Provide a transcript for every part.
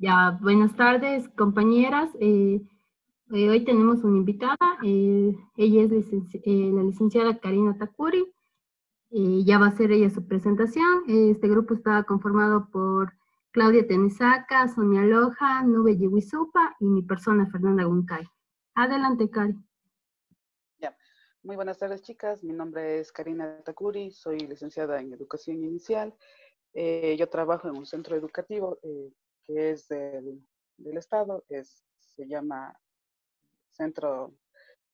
Buenas tardes, compañeras. Eh, eh, hoy tenemos una invitada. Eh, ella es la licenciada Karina Takuri. ya va a ser ella su presentación. Este grupo está conformado por Claudia Tenisaca, Sonia Loja, Nube Yehuizupa y mi persona, Fernanda Guncay. Adelante, Cari. Muy buenas tardes, chicas. Mi nombre es Karina Takuri. Soy licenciada en Educación Inicial. yo trabajo en un centro educativo que es del, Estado, es, se llama Centro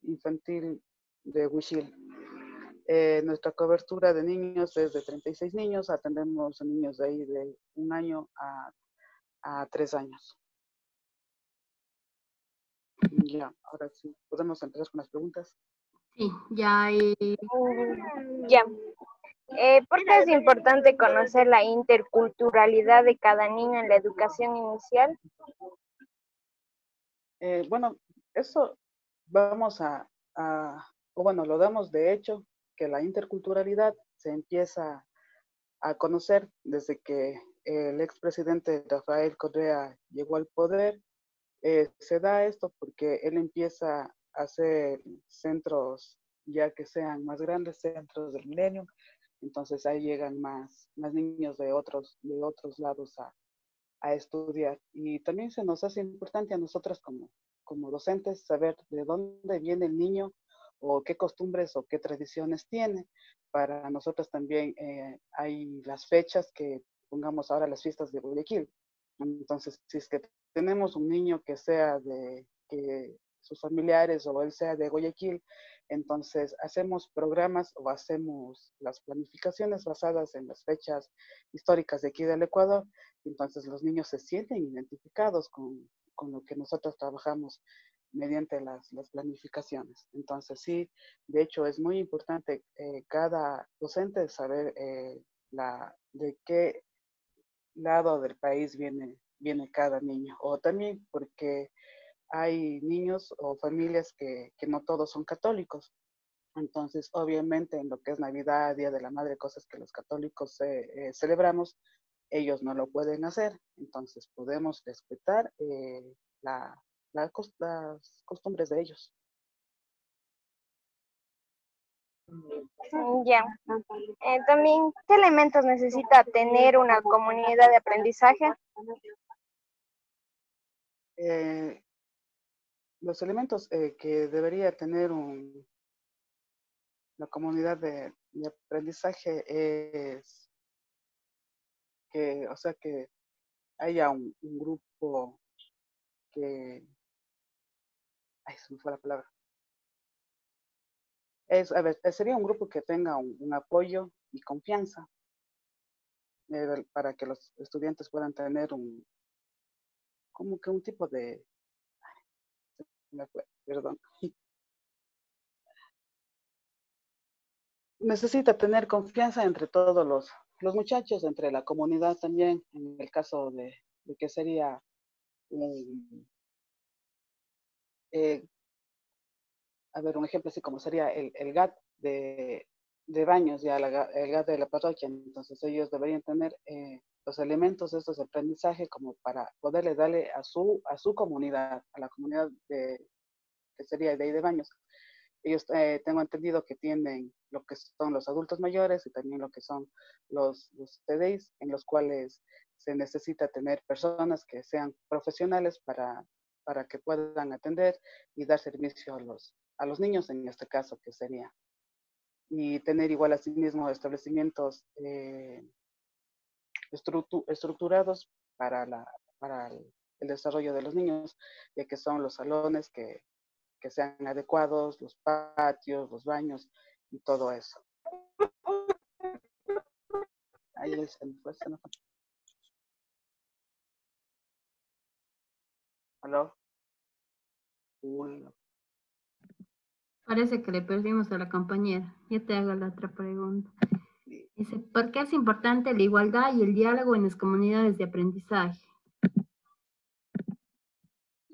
Infantil de Huichil. Eh, nuestra cobertura de niños es de 36 niños, atendemos a niños de ahí de un año a, a tres años. Ya, ahora sí, podemos empezar con las preguntas. Sí, ya. Eh... Ya. Eh, ¿Por qué es importante conocer la interculturalidad de cada niño en la educación inicial? Eh, bueno, eso vamos a, o bueno, lo damos de hecho, que la interculturalidad se empieza a conocer desde que el expresidente Rafael Correa llegó al poder. Eh, se da esto porque él empieza a hacer centros ya que sean más grandes, centros del milenio, entonces ahí llegan más, más niños de otros, de otros lados a, a estudiar. Y también se nos hace importante a nosotras como, como docentes saber de dónde viene el niño o qué costumbres o qué tradiciones tiene. Para nosotros también eh, hay las fechas que pongamos ahora las fiestas de Guayaquil. Entonces, si es que tenemos un niño que sea de, que sus familiares o él sea de Guayaquil, entonces, hacemos programas o hacemos las planificaciones basadas en las fechas históricas de aquí del Ecuador. Entonces, los niños se sienten identificados con, con lo que nosotros trabajamos mediante las, las, planificaciones. Entonces, sí, de hecho, es muy importante eh, cada docente saber eh, la, de qué lado del país viene, viene cada niño. O también porque hay niños o familias que, no todos son católicos. Entonces, obviamente, en lo que es Navidad, Día de la Madre, cosas que los católicos eh, celebramos, ellos no lo pueden hacer. Entonces, podemos respetar eh, las costumbres de ellos. Ya. Eh, también, ¿qué elementos necesita tener una comunidad de aprendizaje? Los elementos eh, que debería tener un, la comunidad de, aprendizaje es que, o sea, que haya un, grupo que, ay, se me fue la palabra. Es, a ver, sería un grupo que tenga un, apoyo y confianza eh, para que los estudiantes puedan tener un, como que un tipo de, perdón. Necesita tener confianza entre todos los, los muchachos, entre la comunidad también, en el caso de, que sería un, eh, a ver, un ejemplo así como sería el, el GAT de, de baños, ya el GAT de la parroquia, entonces ellos deberían tener eh, los elementos de estos aprendizaje como para poderle darle a su, a su comunidad, a la comunidad de, que sería de ahí de baños. Ellos eh, tengo entendido que tienen lo que son los adultos mayores y también lo que son los, los TDIs, en los cuales se necesita tener personas que sean profesionales para, para que puedan atender y dar servicio a los, a los niños en este caso, que sería. Y tener igual asimismo establecimientos eh, estructurados para, la, para el, desarrollo de los niños, ya que son los salones que, que sean adecuados, los patios, los baños y todo eso. Ahí se me fue, se me fue. ¿Aló? Parece que le perdimos a la compañera. Ya te hago la otra pregunta. Dice, ¿por qué es importante la igualdad y el diálogo en las comunidades de aprendizaje?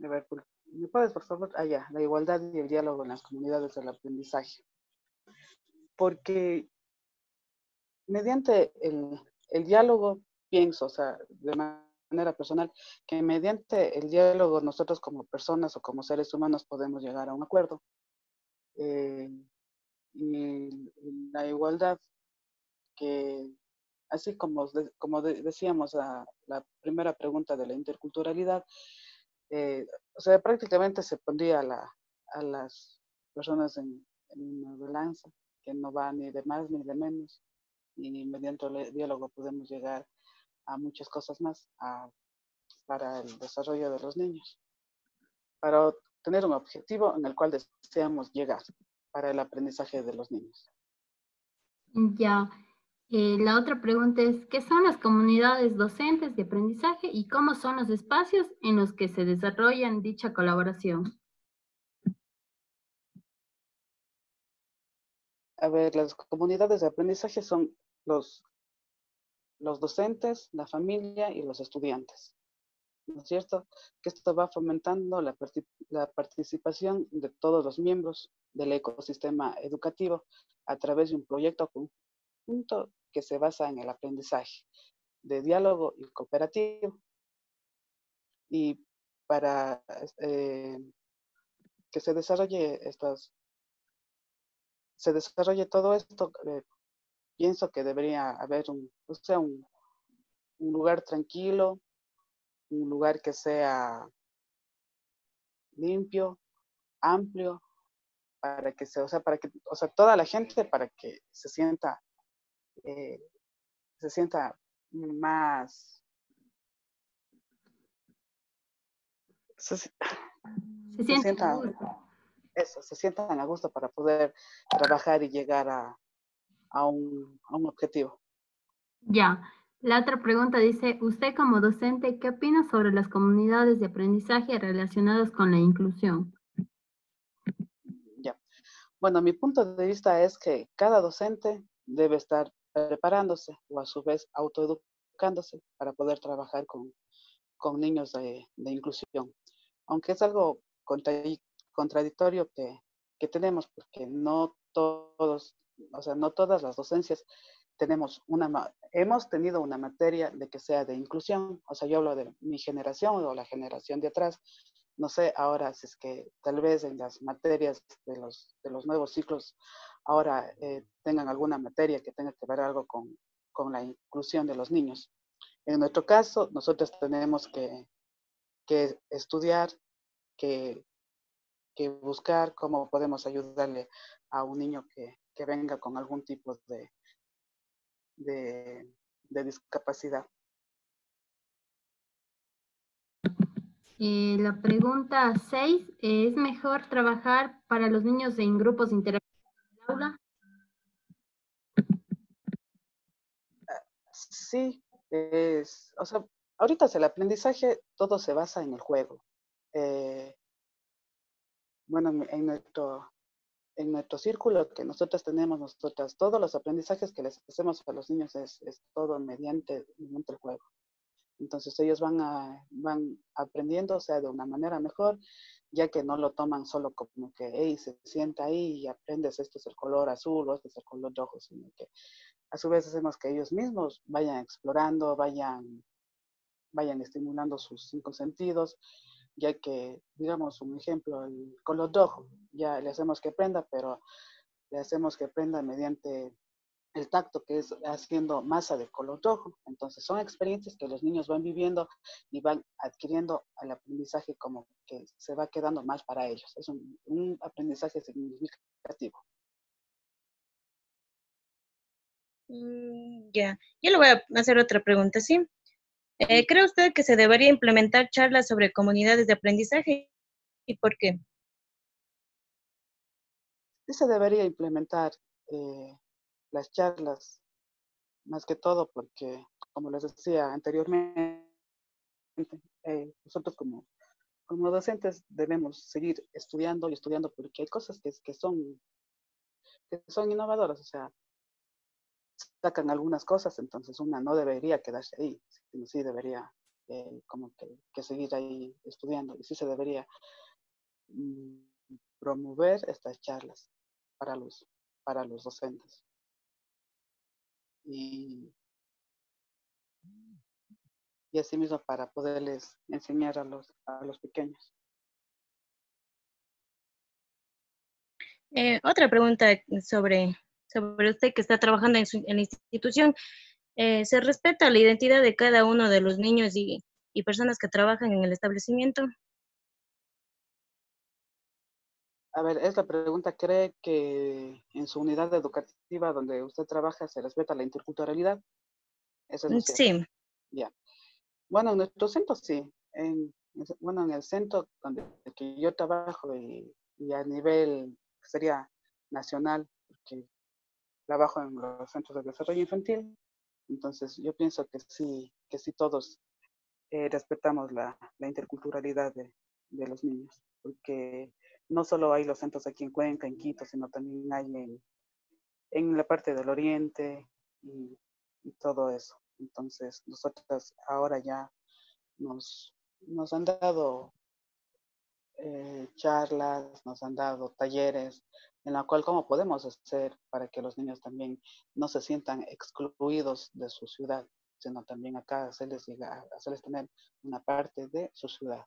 A ver, ¿me puedes, por favor? Ah, ya, la igualdad y el diálogo en las comunidades del aprendizaje. Porque mediante el, el diálogo, pienso, o sea, de manera personal que mediante el diálogo nosotros como personas o como seres humanos podemos llegar a un acuerdo. Eh, y la igualdad que, así como, como decíamos a la primera pregunta de la interculturalidad, eh, o sea, prácticamente se pondría a, la, a las personas en, en una balanza que no va ni de más ni de menos y mediante el diálogo podemos llegar a muchas cosas más para el desarrollo de los niños, para tener un objetivo en el cual deseamos llegar para el aprendizaje de los niños. Ya. Eh, la otra pregunta es, ¿qué son las comunidades docentes de aprendizaje y cómo son los espacios en los que se desarrollan dicha colaboración? A ver, las comunidades de aprendizaje son los, los docentes, la familia y los estudiantes. ¿No es cierto? Que esto va fomentando la, la participación de todos los miembros del ecosistema educativo a través de un proyecto conjunto que se basa en el aprendizaje de diálogo y cooperativo. Y para eh, que se desarrolle estas, se desarrolle todo esto, eh, pienso que debería haber un, o sea, un, lugar tranquilo, un lugar que sea limpio, amplio, para que se, o sea, para que, o sea, toda la gente para que se sienta, eh, se sienta más, se, sienta, eso, se sientan a gusto para poder trabajar y llegar a, a un, objetivo. Ya. La otra pregunta dice, usted como docente, ¿qué opina sobre las comunidades de aprendizaje relacionadas con la inclusión? Ya. Bueno, mi punto de vista es que cada docente debe estar preparándose o a su vez autoeducándose para poder trabajar con, niños de, inclusión. Aunque es algo contradictorio que, que tenemos porque no todos o sea, no todas las docencias tenemos una, hemos tenido una materia de que sea de inclusión, o sea, yo hablo de mi generación o la generación de atrás, no sé ahora si es que tal vez en las materias de los, de los nuevos ciclos ahora eh, tengan alguna materia que tenga que ver algo con, con, la inclusión de los niños. En nuestro caso, nosotros tenemos que, que estudiar, que, que buscar cómo podemos ayudarle a un niño que, que venga con algún tipo de, de, discapacidad. Eh, la pregunta 6, ¿es mejor trabajar para los niños en grupos interactivos Sí, es, o sea, ahorita el aprendizaje todo se basa en el juego. Eh, bueno, en nuestro, en nuestro círculo que nosotros tenemos, nosotras, todos los aprendizajes que les hacemos a los niños es, es todo mediante, mediante el juego. Entonces ellos van, a, van aprendiendo, o sea, de una manera mejor, ya que no lo toman solo como que, hey, se sienta ahí y aprendes, esto es el color azul o este es el color rojo, sino que a su vez hacemos que ellos mismos vayan explorando, vayan, vayan estimulando sus cinco sentidos ya que, digamos, un ejemplo, el color rojo, ya le hacemos que prenda, pero le hacemos que prenda mediante el tacto, que es haciendo masa de color rojo. Entonces, son experiencias que los niños van viviendo y van adquiriendo el aprendizaje como que se va quedando más para ellos. Es un, un aprendizaje significativo. Mm, ya, yo le voy a hacer otra pregunta, ¿sí? Eh, ¿Cree usted que se debería implementar charlas sobre comunidades de aprendizaje y por qué? Sí se debería implementar eh, las charlas, más que todo porque, como les decía anteriormente, eh, nosotros como, como docentes debemos seguir estudiando y estudiando porque hay cosas que, que, son, que son innovadoras, o sea, sacan algunas cosas, entonces una no debería quedarse ahí, sino sí debería eh, como que, seguir ahí estudiando y sí se debería mm, promover estas charlas para los, para los docentes. Y y asimismo para poderles enseñar a los, a los pequeños. Eh, otra pregunta sobre, sobre usted que está trabajando en, su, en la institución. Eh, ¿Se respeta la identidad de cada uno de los niños y, y personas que trabajan en el establecimiento? A ver, esta pregunta cree que en su unidad educativa donde usted trabaja se respeta la interculturalidad. ¿Eso es sí. Ya. Bueno, en nuestro centro sí. En, bueno, en el centro donde que yo trabajo y, y a nivel sería nacional, porque trabajo en los centros de desarrollo infantil, entonces yo pienso que sí, que sí todos eh, respetamos la, la interculturalidad de, de, los niños, porque no solo hay los centros aquí en Cuenca, en Quito, sino también hay en, en la parte del oriente y, todo eso. Entonces, nosotros ahora ya nos, nos han dado eh, charlas, nos han dado talleres, en la cual cómo podemos hacer para que los niños también no se sientan excluidos de su ciudad, sino también acá hacerles, llegar, hacerles tener una parte de su ciudad.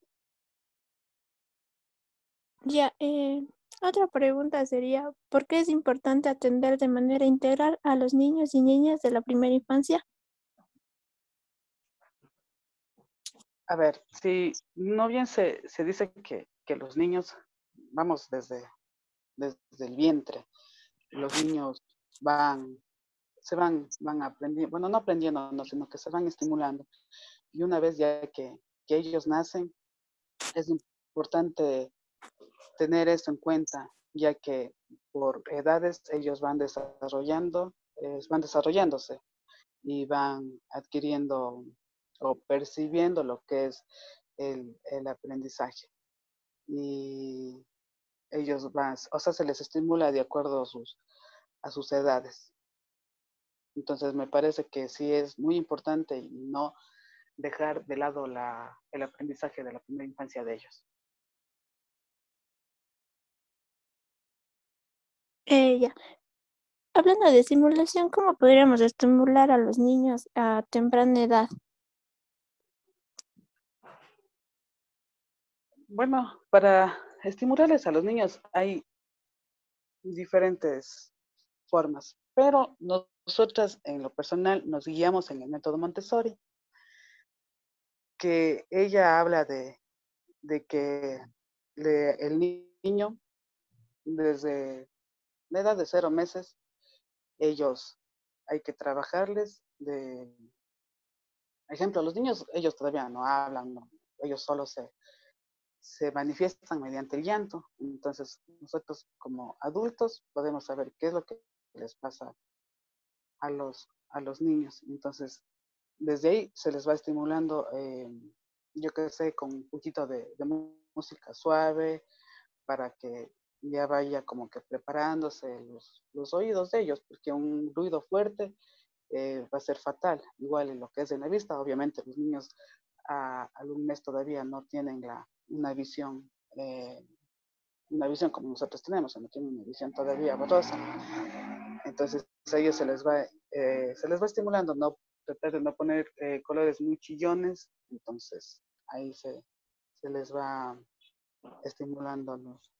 Ya, eh, otra pregunta sería, ¿por qué es importante atender de manera integral a los niños y niñas de la primera infancia? A ver, si no bien se, se dice que, que, los niños, vamos desde, desde el vientre, los niños van, se van, van aprendiendo, bueno, no aprendiendo, no, sino que se van estimulando. Y una vez ya que, que ellos nacen, es importante tener esto en cuenta, ya que por edades ellos van desarrollando, eh, van desarrollándose y van adquiriendo o percibiendo lo que es el, el aprendizaje. Y ellos van, o sea, se les estimula de acuerdo a sus, a sus edades. Entonces me parece que sí es muy importante no dejar de lado la, el aprendizaje de la primera infancia de ellos. Eh, ya. Hablando de estimulación, ¿cómo podríamos estimular a los niños a temprana edad? Bueno, para estimularles a los niños hay diferentes formas, pero nosotras en lo personal nos guiamos en el método Montessori, que ella habla de, de que el niño desde la edad de cero meses, ellos hay que trabajarles de ejemplo, los niños, ellos todavía no hablan, no, ellos solo se, se manifiestan mediante el llanto. Entonces, nosotros como adultos podemos saber qué es lo que les pasa a los, a los niños. Entonces, desde ahí se les va estimulando, eh, yo qué sé, con un poquito de, de, música suave para que ya vaya como que preparándose los, los oídos de ellos, porque un ruido fuerte eh, va a ser fatal. Igual en lo que es en la vista, obviamente los niños a, a un mes todavía no tienen la, una visión, eh, una visión como nosotros tenemos, no tienen una visión todavía borrosa. Entonces a ellos se les va, eh, se les va estimulando, no tratar de no poner eh, colores muy chillones, entonces ahí se, se les va estimulando los,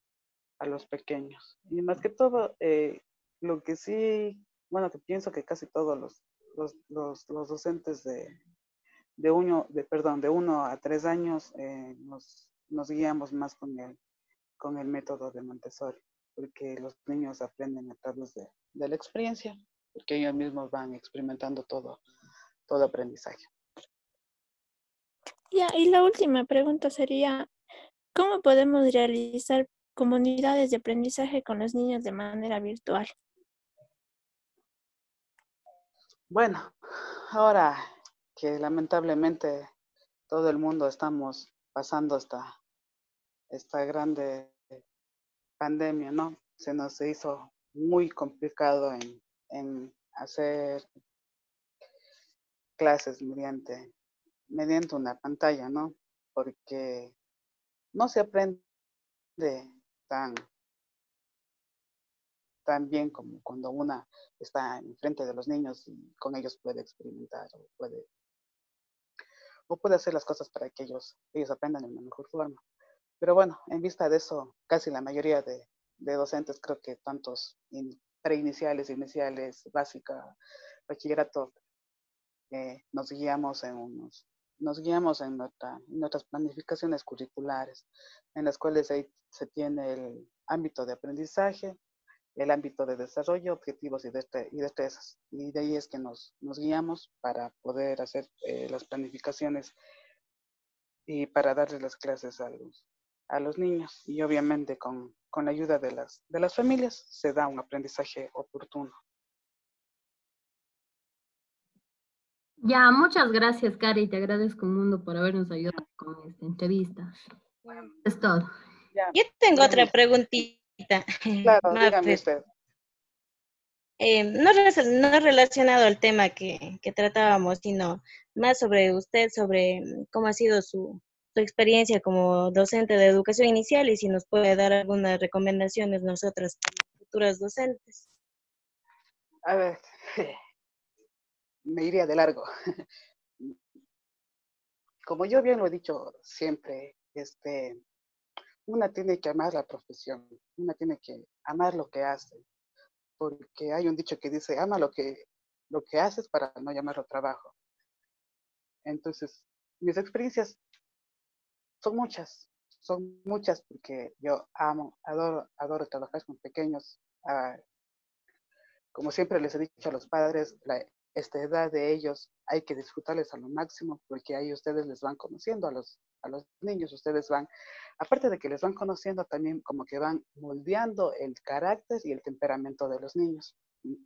a los pequeños. Y más que todo, eh, lo que sí, bueno, que pienso que casi todos los, los, los, los docentes de, de uno, de, perdón, de uno a tres años eh, nos, nos guiamos más con el, con el método de Montessori, porque los niños aprenden a través de, de la experiencia, porque ellos mismos van experimentando todo, todo aprendizaje. Y la última pregunta sería, ¿cómo podemos realizar comunidades de aprendizaje con los niños de manera virtual? Bueno, ahora que lamentablemente todo el mundo estamos pasando esta, esta grande pandemia, ¿no? Se nos hizo muy complicado en, en hacer clases mediante, mediante una pantalla, ¿no? Porque no se aprende tan, tan bien como cuando una está enfrente de los niños y con ellos puede experimentar o puede o puede hacer las cosas para que ellos, ellos aprendan de una mejor forma. Pero bueno, en vista de eso, casi la mayoría de, de docentes, creo que tantos preiniciales, iniciales, básica, bachillerato, eh, nos guiamos en unos, nos guiamos en, nuestra, nuestras planificaciones curriculares, en las cuales ahí se tiene el ámbito de aprendizaje, el ámbito de desarrollo, objetivos y, y destrezas. Y de ahí es que nos, guiamos para poder hacer eh, las planificaciones y para darles las clases a los, niños. Y obviamente con, la ayuda de las familias se da un aprendizaje oportuno. Ya, muchas gracias, Cari. Te agradezco un mundo por habernos ayudado con esta entrevista. Es todo. Yo tengo otra preguntita. Claro, dígame usted. Eh, no, no, relacionado al tema que, que, tratábamos, sino más sobre usted, sobre cómo ha sido su, su, experiencia como docente de educación inicial y si nos puede dar algunas recomendaciones nosotras futuras docentes. A ver, me iría de largo. Como yo bien lo he dicho siempre, este, una tiene que amar la profesión, una tiene que amar lo que hace, porque hay un dicho que dice, ama lo que, lo que haces para no llamarlo trabajo. Entonces, mis experiencias son muchas, son muchas porque yo amo, adoro, adoro trabajar con pequeños. Ah, como siempre les he dicho a los padres, la, esta edad de ellos hay que disfrutarles a lo máximo porque ahí ustedes les van conociendo a los, a los niños, ustedes van, aparte de que les van conociendo, también como que van moldeando el carácter y el temperamento de los niños. Y,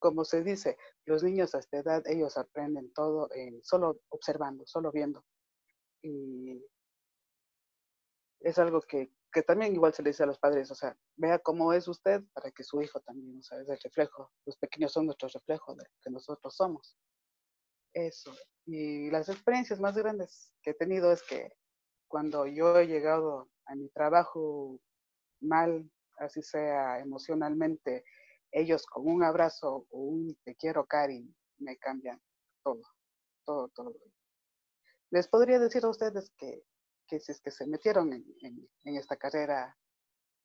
como se dice, los niños a esta edad, ellos aprenden todo solo observando, solo viendo. Y es algo que, que también igual se le dice a los padres, o sea, vea cómo es usted para que su hijo también, o sea, es el reflejo, los pequeños son nuestro reflejo de lo que nosotros somos. Eso. Y las experiencias más grandes que he tenido es que cuando yo he llegado a mi trabajo mal, así sea emocionalmente, ellos con un abrazo o un te quiero, Cari, me cambian todo, todo, todo. Les podría decir a ustedes que que si es que se metieron en, en, esta carrera,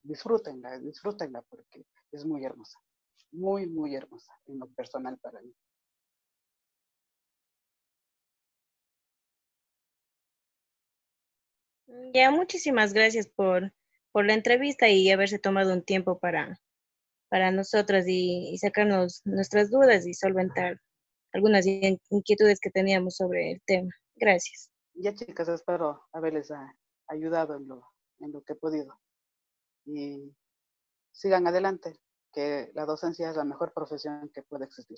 disfrútenla, disfrútenla porque es muy hermosa, muy, muy hermosa en lo personal para mí. Ya, muchísimas gracias por, por la entrevista y haberse tomado un tiempo para, para nosotras y, y, sacarnos nuestras dudas y solventar algunas inquietudes que teníamos sobre el tema. Gracias ya chicas, espero haberles ayudado en lo, en lo que he podido. Y sigan adelante, que la docencia es la mejor profesión que puede existir.